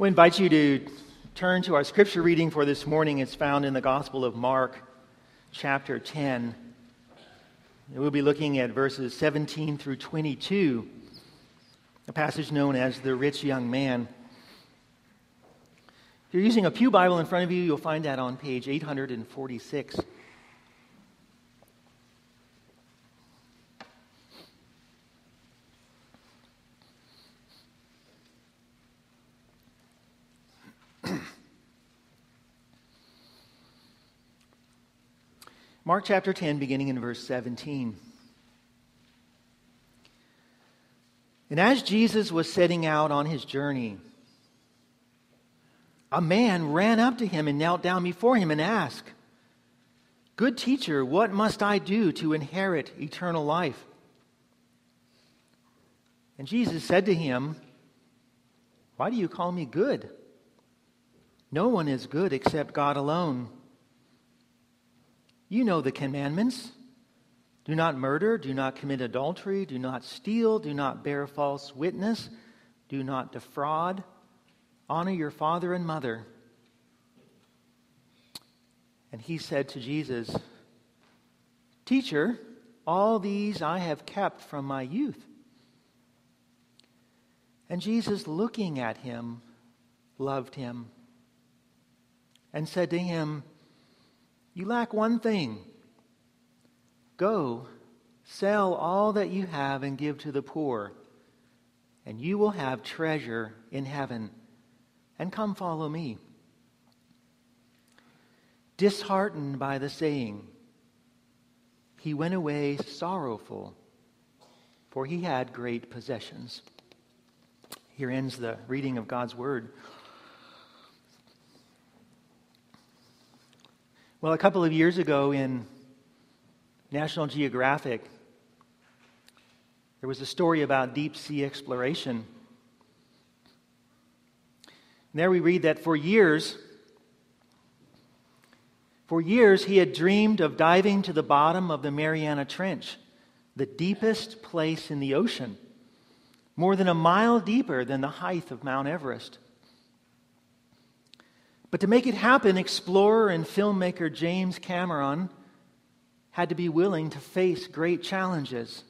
We invite you to turn to our scripture reading for this morning. It's found in the Gospel of Mark, chapter 10. We'll be looking at verses 17 through 22, a passage known as the rich young man. If you're using a Pew Bible in front of you, you'll find that on page 846. Mark chapter 10, beginning in verse 17. And as Jesus was setting out on his journey, a man ran up to him and knelt down before him and asked, Good teacher, what must I do to inherit eternal life? And Jesus said to him, Why do you call me good? No one is good except God alone. You know the commandments do not murder, do not commit adultery, do not steal, do not bear false witness, do not defraud, honor your father and mother. And he said to Jesus, Teacher, all these I have kept from my youth. And Jesus, looking at him, loved him and said to him, you lack one thing. Go, sell all that you have and give to the poor, and you will have treasure in heaven. And come follow me. Disheartened by the saying, he went away sorrowful, for he had great possessions. Here ends the reading of God's word. Well, a couple of years ago in National Geographic, there was a story about deep sea exploration. And there we read that for years, for years he had dreamed of diving to the bottom of the Mariana Trench, the deepest place in the ocean, more than a mile deeper than the height of Mount Everest. But to make it happen, explorer and filmmaker James Cameron had to be willing to face great challenges.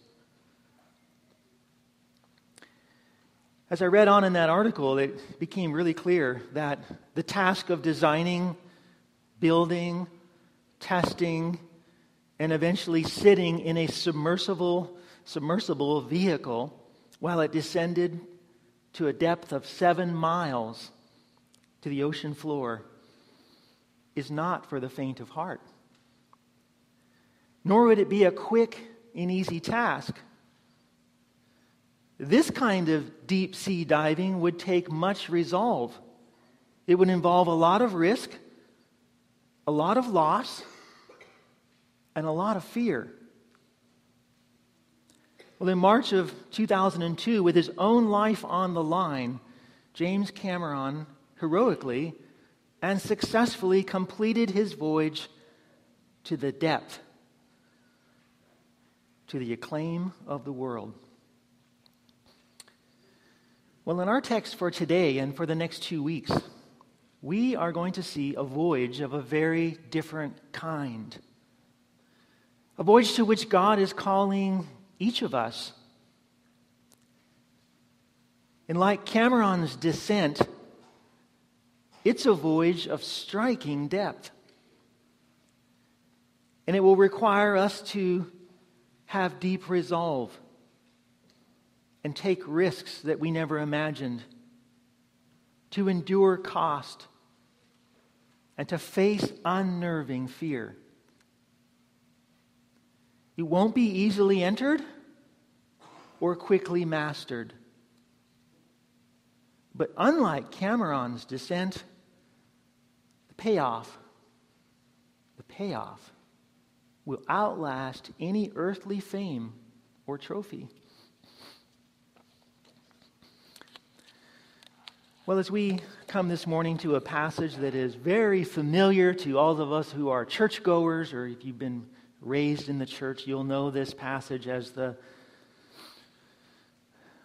As I read on in that article, it became really clear that the task of designing, building, testing, and eventually sitting in a submersible, submersible vehicle while it descended to a depth of seven miles to the ocean floor is not for the faint of heart. Nor would it be a quick and easy task. This kind of deep sea diving would take much resolve. It would involve a lot of risk, a lot of loss, and a lot of fear. Well, in March of 2002, with his own life on the line, James Cameron heroically and successfully completed his voyage to the depth, to the acclaim of the world. Well, in our text for today and for the next two weeks, we are going to see a voyage of a very different kind. A voyage to which God is calling each of us. And like Cameron's descent it's a voyage of striking depth. And it will require us to have deep resolve and take risks that we never imagined, to endure cost, and to face unnerving fear. It won't be easily entered or quickly mastered. But unlike Cameron's descent, the payoff, the payoff will outlast any earthly fame or trophy. Well, as we come this morning to a passage that is very familiar to all of us who are churchgoers, or if you've been raised in the church, you'll know this passage as the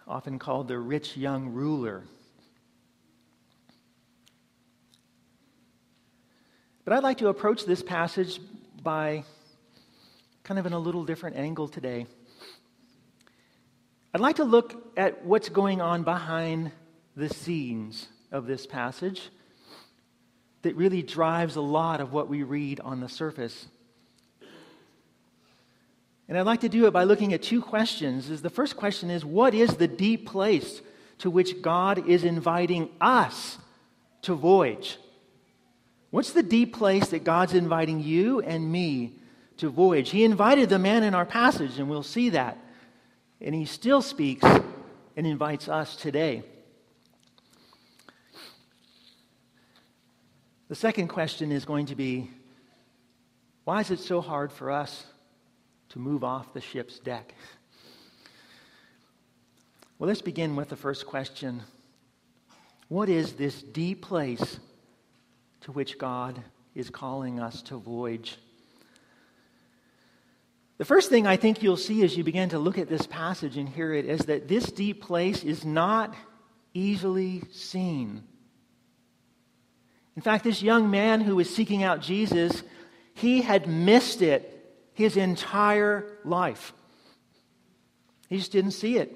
often called the rich young ruler. But I'd like to approach this passage by kind of in a little different angle today. I'd like to look at what's going on behind the scenes of this passage that really drives a lot of what we read on the surface. And I'd like to do it by looking at two questions. Is the first question is what is the deep place to which God is inviting us to voyage? What's the deep place that God's inviting you and me to voyage? He invited the man in our passage, and we'll see that. And he still speaks and invites us today. The second question is going to be why is it so hard for us to move off the ship's deck? Well, let's begin with the first question What is this deep place to which God is calling us to voyage? The first thing I think you'll see as you begin to look at this passage and hear it is that this deep place is not easily seen. In fact, this young man who was seeking out Jesus, he had missed it his entire life. He just didn't see it.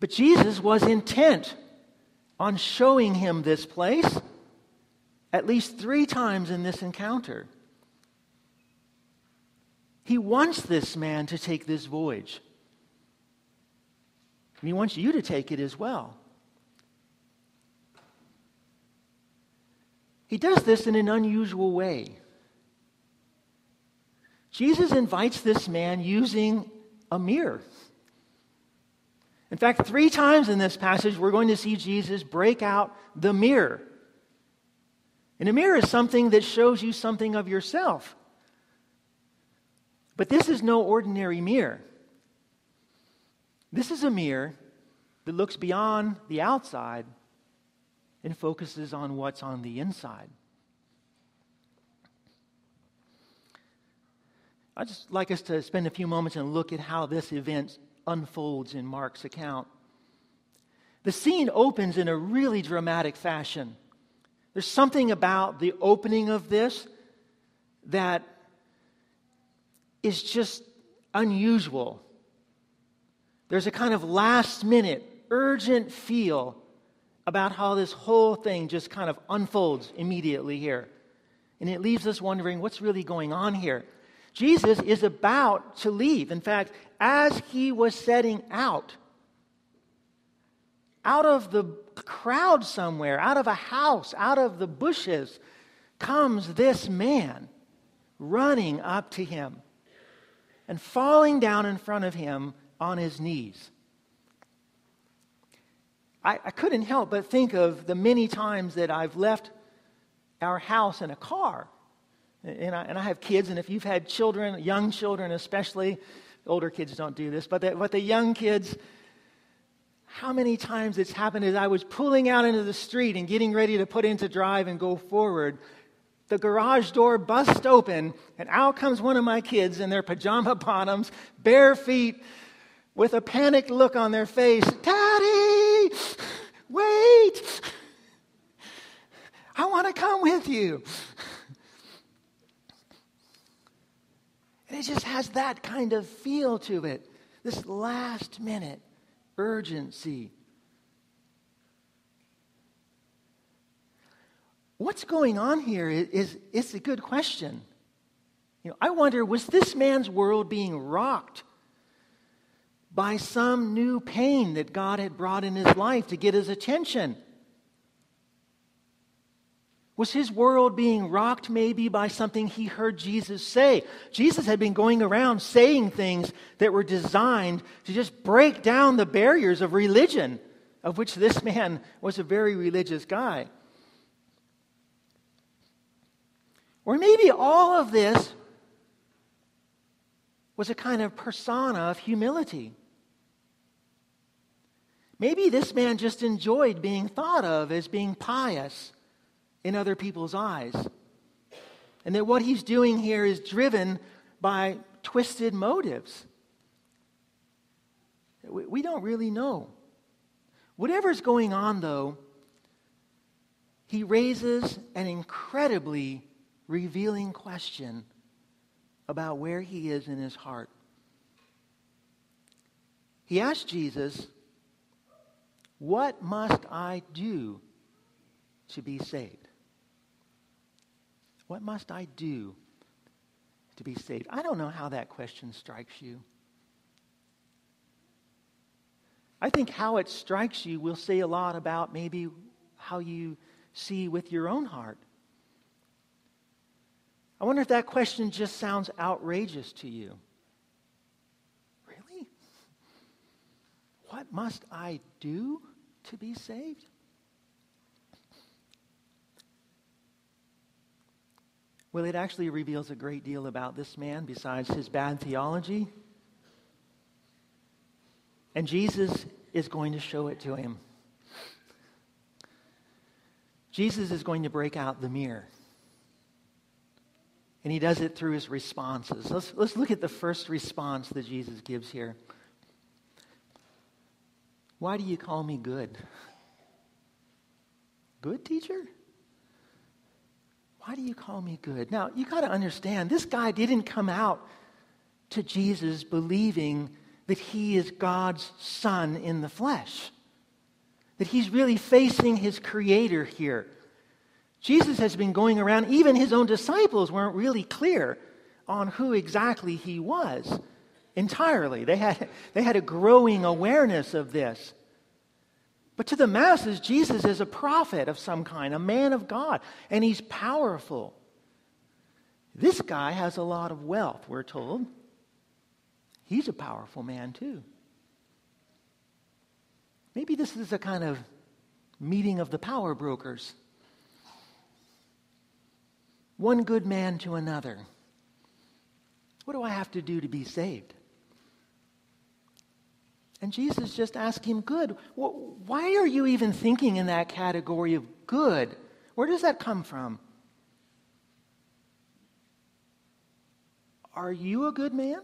But Jesus was intent on showing him this place at least three times in this encounter. He wants this man to take this voyage. And he wants you to take it as well. He does this in an unusual way. Jesus invites this man using a mirror. In fact, three times in this passage, we're going to see Jesus break out the mirror. And a mirror is something that shows you something of yourself. But this is no ordinary mirror. This is a mirror that looks beyond the outside and focuses on what's on the inside. I'd just like us to spend a few moments and look at how this event unfolds in Mark's account. The scene opens in a really dramatic fashion. There's something about the opening of this that is just unusual. There's a kind of last minute, urgent feel about how this whole thing just kind of unfolds immediately here. And it leaves us wondering what's really going on here. Jesus is about to leave. In fact, as he was setting out, out of the crowd somewhere, out of a house, out of the bushes, comes this man running up to him and falling down in front of him on his knees. I, I couldn't help but think of the many times that I've left our house in a car. And I, and I have kids, and if you've had children, young children especially, older kids don't do this, but the, but the young kids, how many times it's happened as I was pulling out into the street and getting ready to put into drive and go forward, the garage door busts open, and out comes one of my kids in their pajama bottoms, bare feet, with a panicked look on their face. Daddy, wait! I want to come with you. And it just has that kind of feel to it. This last minute urgency. What's going on here is, is, a good question. You know, I wonder was this man's world being rocked by some new pain that God had brought in his life to get his attention? Was his world being rocked maybe by something he heard Jesus say? Jesus had been going around saying things that were designed to just break down the barriers of religion, of which this man was a very religious guy. Or maybe all of this was a kind of persona of humility. Maybe this man just enjoyed being thought of as being pious in other people's eyes. And that what he's doing here is driven by twisted motives. We don't really know. Whatever's going on, though, he raises an incredibly revealing question about where he is in his heart. He asked Jesus, What must I do to be saved? What must I do to be saved? I don't know how that question strikes you. I think how it strikes you will say a lot about maybe how you see with your own heart. I wonder if that question just sounds outrageous to you. Really? What must I do to be saved? Well, it actually reveals a great deal about this man besides his bad theology. And Jesus is going to show it to him. Jesus is going to break out the mirror. And he does it through his responses. Let's, let's look at the first response that Jesus gives here. Why do you call me good? Good teacher? Why do you call me good? Now, you got to understand, this guy didn't come out to Jesus believing that he is God's son in the flesh, that he's really facing his creator here. Jesus has been going around, even his own disciples weren't really clear on who exactly he was entirely. They had, they had a growing awareness of this. But to the masses, Jesus is a prophet of some kind, a man of God, and he's powerful. This guy has a lot of wealth, we're told. He's a powerful man, too. Maybe this is a kind of meeting of the power brokers one good man to another. What do I have to do to be saved? And Jesus just asked him, Good. Why are you even thinking in that category of good? Where does that come from? Are you a good man?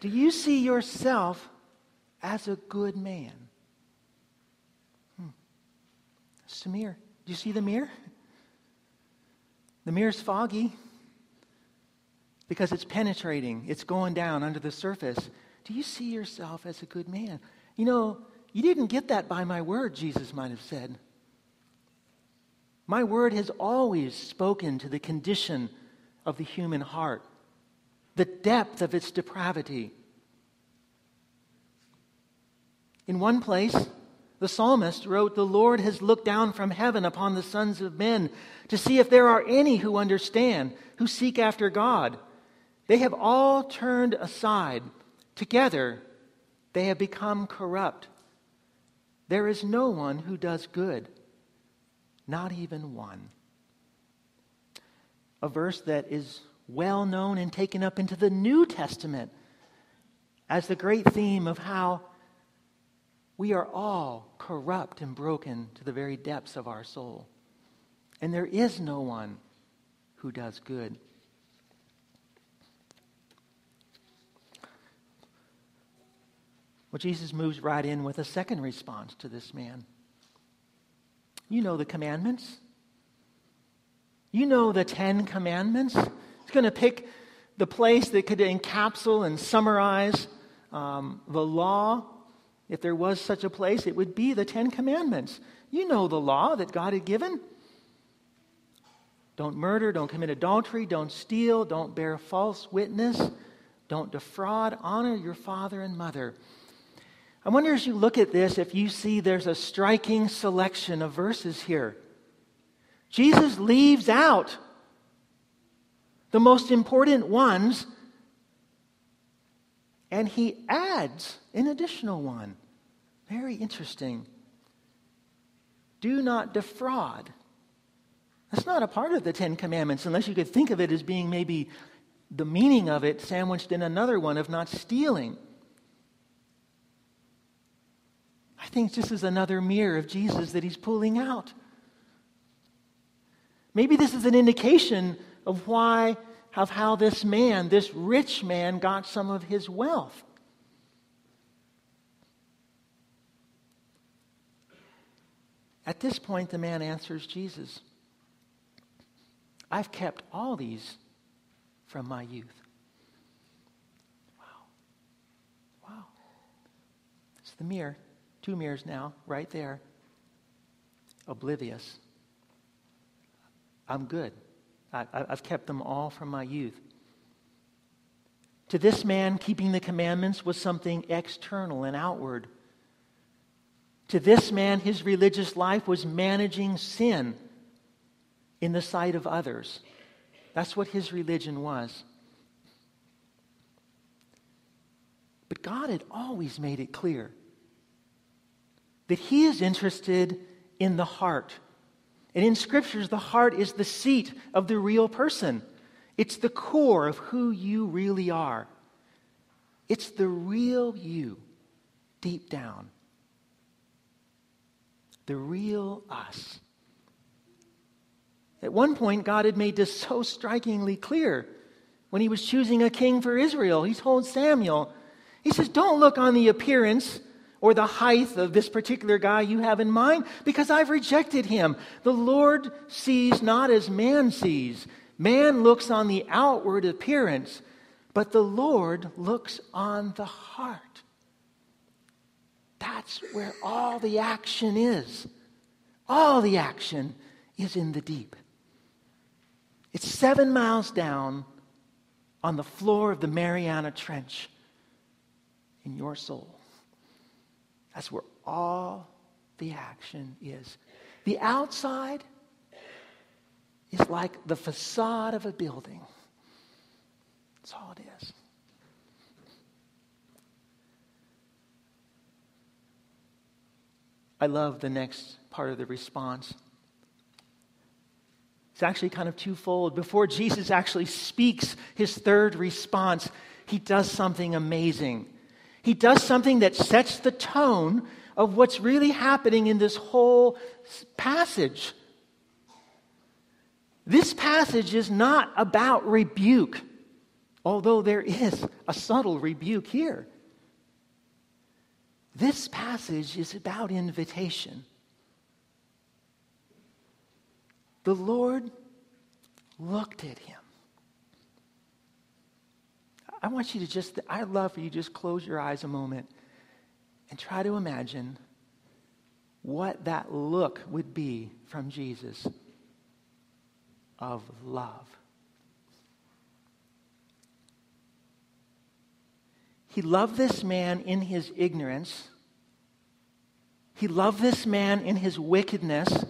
Do you see yourself as a good man? Hmm. Samir, do you see the mirror? The mirror's foggy because it's penetrating, it's going down under the surface. Do you see yourself as a good man? You know, you didn't get that by my word, Jesus might have said. My word has always spoken to the condition of the human heart, the depth of its depravity. In one place, the psalmist wrote, The Lord has looked down from heaven upon the sons of men to see if there are any who understand, who seek after God. They have all turned aside. Together, they have become corrupt. There is no one who does good, not even one. A verse that is well known and taken up into the New Testament as the great theme of how we are all corrupt and broken to the very depths of our soul. And there is no one who does good. Well, Jesus moves right in with a second response to this man. You know the commandments. You know the Ten Commandments. He's going to pick the place that could encapsulate and summarize um, the law if there was such a place, it would be the Ten Commandments. You know the law that God had given. Don't murder, don't commit adultery, don't steal, don't bear false witness, don't defraud, honor your father and mother. I wonder as you look at this if you see there's a striking selection of verses here. Jesus leaves out the most important ones and he adds an additional one. Very interesting. Do not defraud. That's not a part of the Ten Commandments, unless you could think of it as being maybe the meaning of it sandwiched in another one of not stealing. I think this is another mirror of Jesus that he's pulling out. Maybe this is an indication of why, of how this man, this rich man, got some of his wealth. At this point, the man answers Jesus I've kept all these from my youth. Wow. Wow. It's the mirror. Two mirrors now, right there. Oblivious. I'm good. I, have kept them all from my youth. To this man, keeping the commandments was something external and outward. To this man, his religious life was managing sin in the sight of others. That's what his religion was. But God had always made it clear that he is interested in the heart. And in scriptures, the heart is the seat of the real person. It's the core of who you really are. It's the real you deep down. The real us. At one point, God had made this so strikingly clear when he was choosing a king for Israel. He told Samuel, He says, Don't look on the appearance or the height of this particular guy you have in mind because I've rejected him. The Lord sees not as man sees. Man looks on the outward appearance, but the Lord looks on the heart. That's where all the action is. All the action is in the deep. It's seven miles down on the floor of the Mariana Trench in your soul. That's where all the action is. The outside is like the facade of a building. That's all it is. I love the next part of the response. It's actually kind of twofold. Before Jesus actually speaks his third response, he does something amazing. He does something that sets the tone of what's really happening in this whole passage. This passage is not about rebuke, although there is a subtle rebuke here. This passage is about invitation. The Lord looked at him. I want you to just, I'd love for you just close your eyes a moment and try to imagine what that look would be from Jesus of love. He loved this man in his ignorance. He loved this man in his wickedness.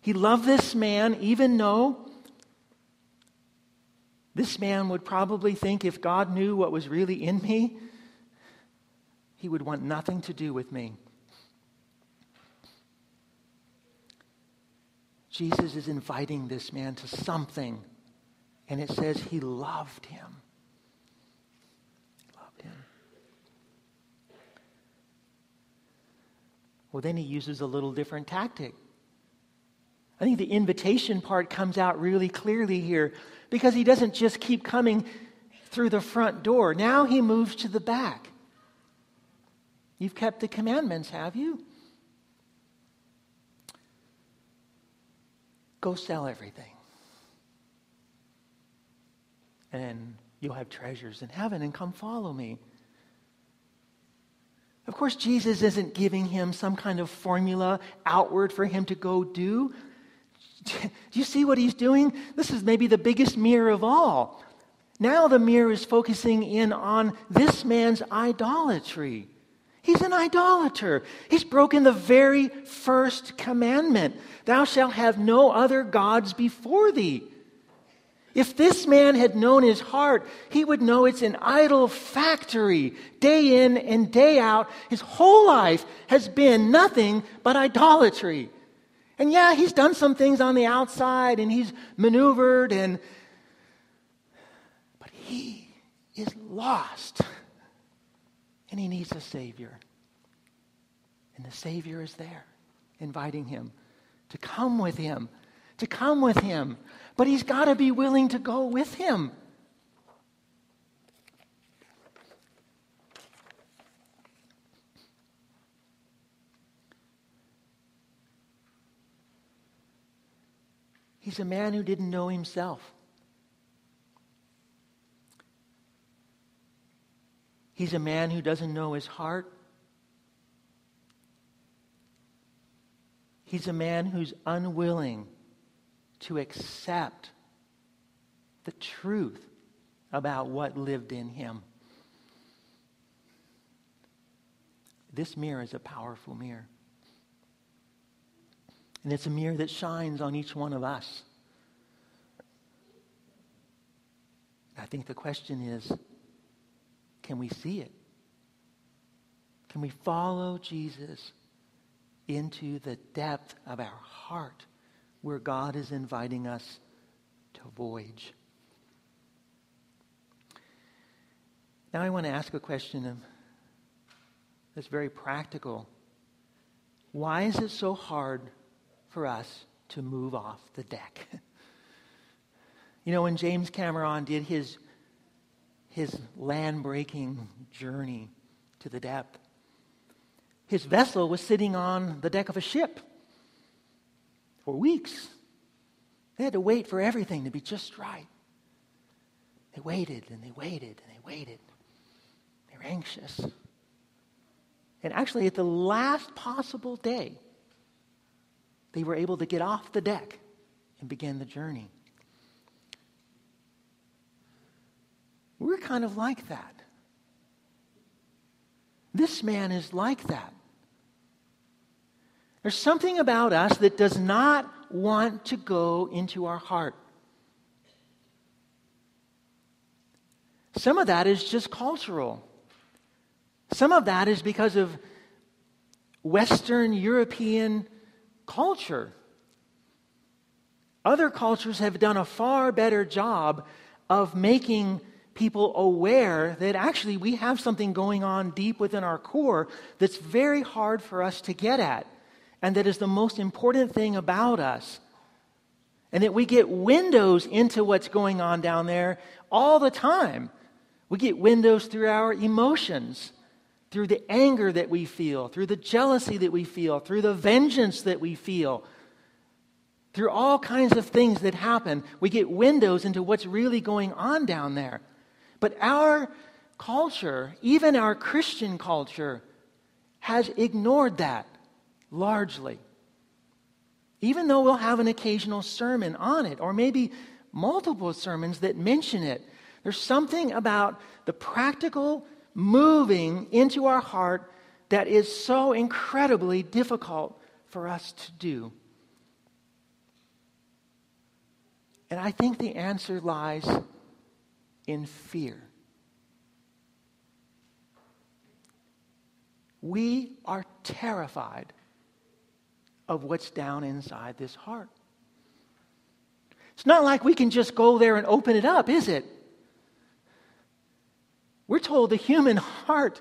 He loved this man even though this man would probably think if God knew what was really in me, he would want nothing to do with me. Jesus is inviting this man to something, and it says he loved him. Loved him. Well, then he uses a little different tactic. I think the invitation part comes out really clearly here because he doesn't just keep coming through the front door. Now he moves to the back. You've kept the commandments, have you? Go sell everything. And you'll have treasures in heaven and come follow me. Of course, Jesus isn't giving him some kind of formula outward for him to go do. Do you see what he's doing? This is maybe the biggest mirror of all. Now the mirror is focusing in on this man's idolatry. He's an idolater. He's broken the very first commandment Thou shalt have no other gods before thee. If this man had known his heart, he would know it's an idol factory. Day in and day out, his whole life has been nothing but idolatry. And yeah, he's done some things on the outside and he's maneuvered and but he is lost and he needs a Savior. And the Savior is there, inviting him to come with him, to come with him. But he's got to be willing to go with him. He's a man who didn't know himself. He's a man who doesn't know his heart. He's a man who's unwilling to accept the truth about what lived in him. This mirror is a powerful mirror. And it's a mirror that shines on each one of us. I think the question is can we see it? Can we follow Jesus into the depth of our heart where God is inviting us to voyage? Now, I want to ask a question that's very practical. Why is it so hard for us to move off the deck. you know, when James Cameron did his, his land breaking journey to the depth, his vessel was sitting on the deck of a ship for weeks. They had to wait for everything to be just right. They waited and they waited and they waited. They were anxious. And actually, at the last possible day, they were able to get off the deck and begin the journey. We're kind of like that. This man is like that. There's something about us that does not want to go into our heart. Some of that is just cultural. Some of that is because of Western European culture. Other cultures have done a far better job of making people aware that actually we have something going on deep within our core that's very hard for us to get at, and that is the most important thing about us. And that we get windows into what's going on down there all the time. We get windows through our emotions through the anger that we feel, through the jealousy that we feel, through the vengeance that we feel, through all kinds of things that happen. We get windows into what's really going on down there. But our culture, even our Christian culture, has ignored that largely. Even though we'll have an occasional sermon on it, or maybe multiple sermons that mention it, there's something about the practical moving into our heart that is so incredibly difficult for us to do. And I think the answer lies in fear. We are terrified of what's down inside this heart. It's not like we can just go there and open it up, is it? We're told the human heart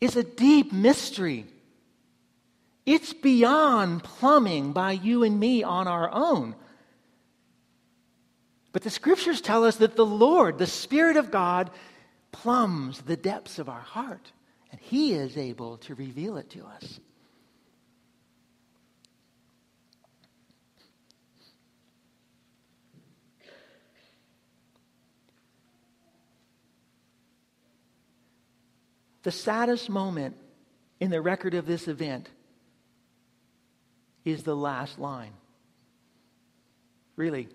is a deep mystery. It's beyond plumbing by you and me on our own. But the scriptures tell us that the Lord, the Spirit of God, plumbs the depths of our heart, and He is able to reveal it to us. The saddest moment in the record of this event is the last line. Really. You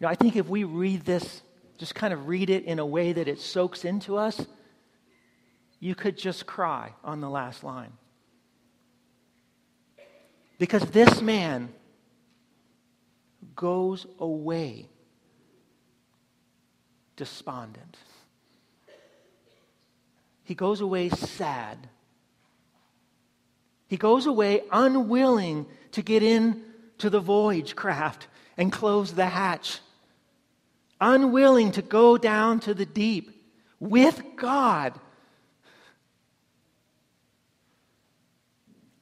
know, I think if we read this, just kind of read it in a way that it soaks into us, you could just cry on the last line. Because this man goes away despondent. He goes away sad. He goes away unwilling to get in to the voyage craft and close the hatch. Unwilling to go down to the deep with God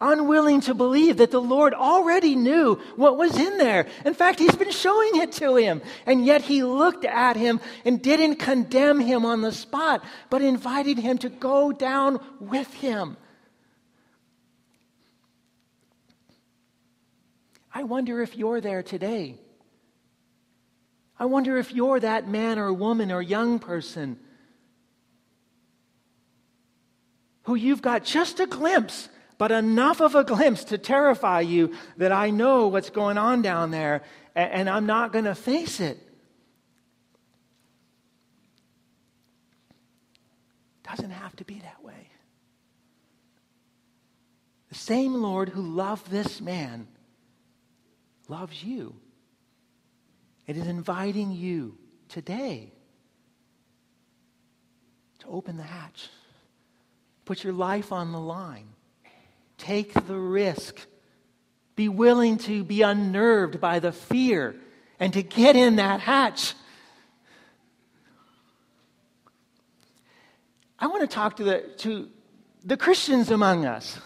unwilling to believe that the Lord already knew what was in there. In fact, he's been showing it to him. And yet he looked at him and didn't condemn him on the spot, but invited him to go down with him. I wonder if you're there today. I wonder if you're that man or woman or young person who you've got just a glimpse, but enough of a glimpse to terrify you that I know what's going on down there and, I'm not going to face it. Doesn't have to be that way. The same Lord who loved this man loves you. It is inviting you today to open the hatch, put your life on the line, take the risk, be willing to be unnerved by the fear and to get in that hatch. I want to talk to the, to the Christians among us.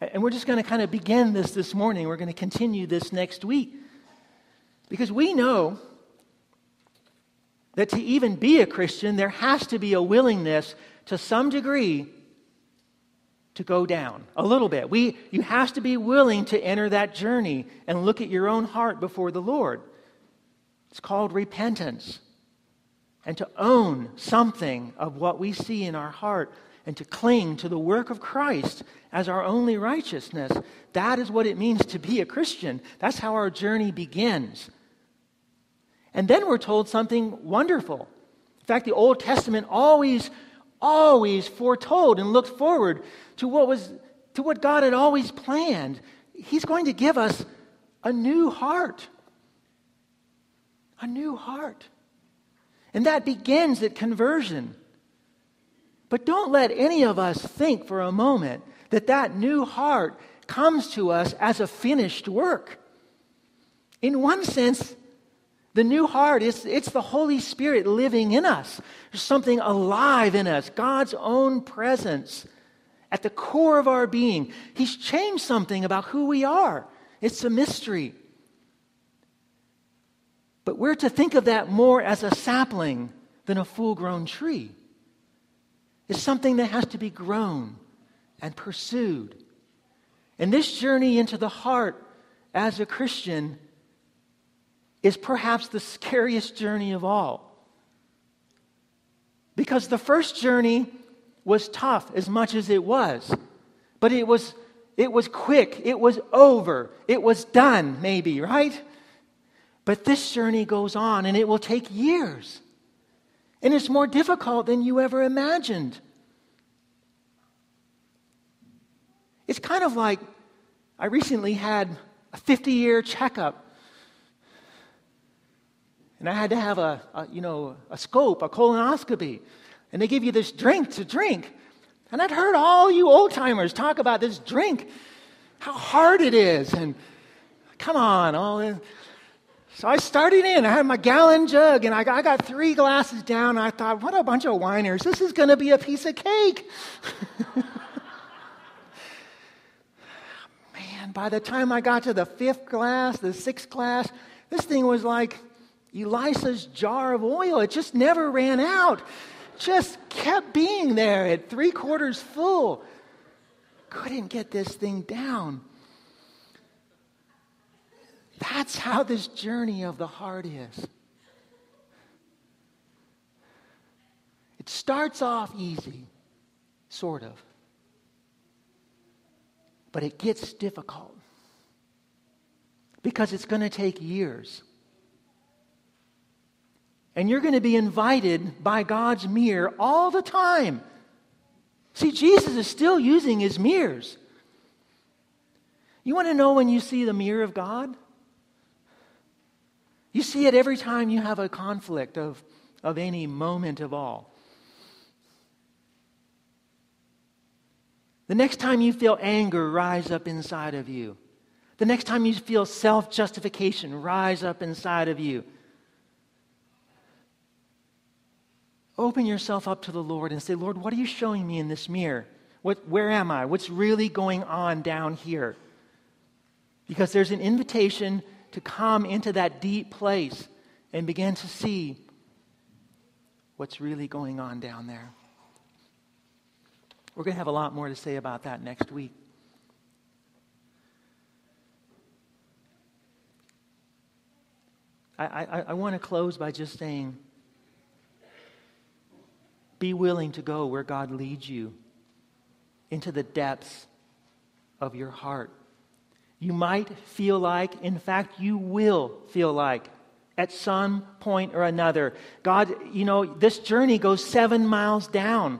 And we're just going to kind of begin this this morning. We're going to continue this next week. Because we know that to even be a Christian, there has to be a willingness to some degree to go down a little bit. We, you have to be willing to enter that journey and look at your own heart before the Lord. It's called repentance. And to own something of what we see in our heart and to cling to the work of Christ as our only righteousness. That is what it means to be a Christian. That's how our journey begins. And then we're told something wonderful. In fact, the Old Testament always, always foretold and looked forward to what was to what God had always planned. He's going to give us a new heart. A new heart. And that begins at conversion. But don't let any of us think for a moment that that new heart comes to us as a finished work. In one sense, the new heart is it's the Holy Spirit living in us. There's something alive in us, God's own presence at the core of our being. He's changed something about who we are. It's a mystery. But we're to think of that more as a sapling than a full grown tree It's something that has to be grown and pursued. And this journey into the heart as a Christian is perhaps the scariest journey of all. Because the first journey was tough as much as it was, but it was, it was quick, it was over, it was done, maybe, right? But this journey goes on and it will take years. And it's more difficult than you ever imagined. It's kind of like I recently had a 50 year checkup. And I had to have a, a, you know, a scope, a colonoscopy. And they give you this drink to drink. And I'd heard all you old timers talk about this drink, how hard it is. And come on, all this. So I started in. I had my gallon jug, and I got, I got three glasses down. I thought, what a bunch of whiners. This is going to be a piece of cake. Man, by the time I got to the fifth glass, the sixth glass, this thing was like Elisha's jar of oil. It just never ran out. Just kept being there at three quarters full. Couldn't get this thing down. That's how this journey of the heart is. It starts off easy, sort of, but it gets difficult because it's going to take years. And you're going to be invited by God's mirror all the time. See, Jesus is still using his mirrors. You want to know when you see the mirror of God? You see it every time you have a conflict of, of any moment of all. The next time you feel anger rise up inside of you, the next time you feel self justification rise up inside of you, Open yourself up to the Lord and say, Lord, what are you showing me in this mirror? What, where am I? What's really going on down here? Because there's an invitation to come into that deep place and begin to see what's really going on down there. We're going to have a lot more to say about that next week. I, I, I want to close by just saying, be willing to go where God leads you into the depths of your heart. You might feel like, in fact, you will feel like, at some point or another, God, you know, this journey goes seven miles down.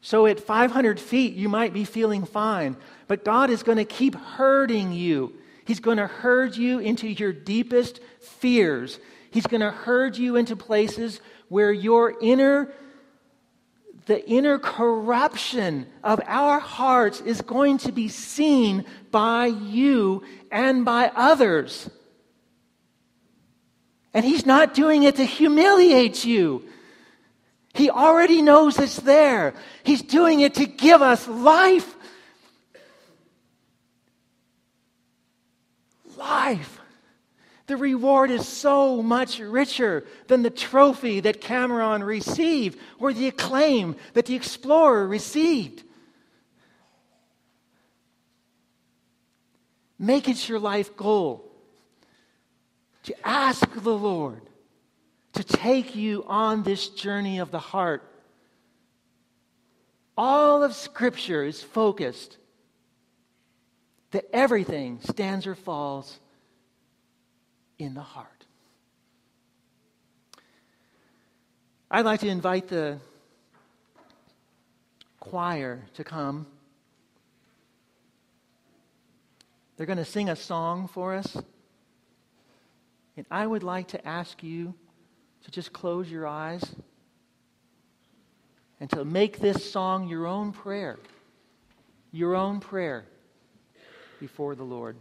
So at 500 feet, you might be feeling fine, but God is going to keep herding you. He's going to herd you into your deepest fears. He's going to herd you into places where your inner the inner corruption of our hearts is going to be seen by you and by others. And he's not doing it to humiliate you. He already knows it's there. He's doing it to give us life. Life. The reward is so much richer than the trophy that Cameron received or the acclaim that the explorer received. Make it your life goal to ask the Lord to take you on this journey of the heart. All of Scripture is focused that everything stands or falls in the heart. I'd like to invite the choir to come. They're going to sing a song for us. And I would like to ask you to just close your eyes and to make this song your own prayer, your own prayer before the Lord.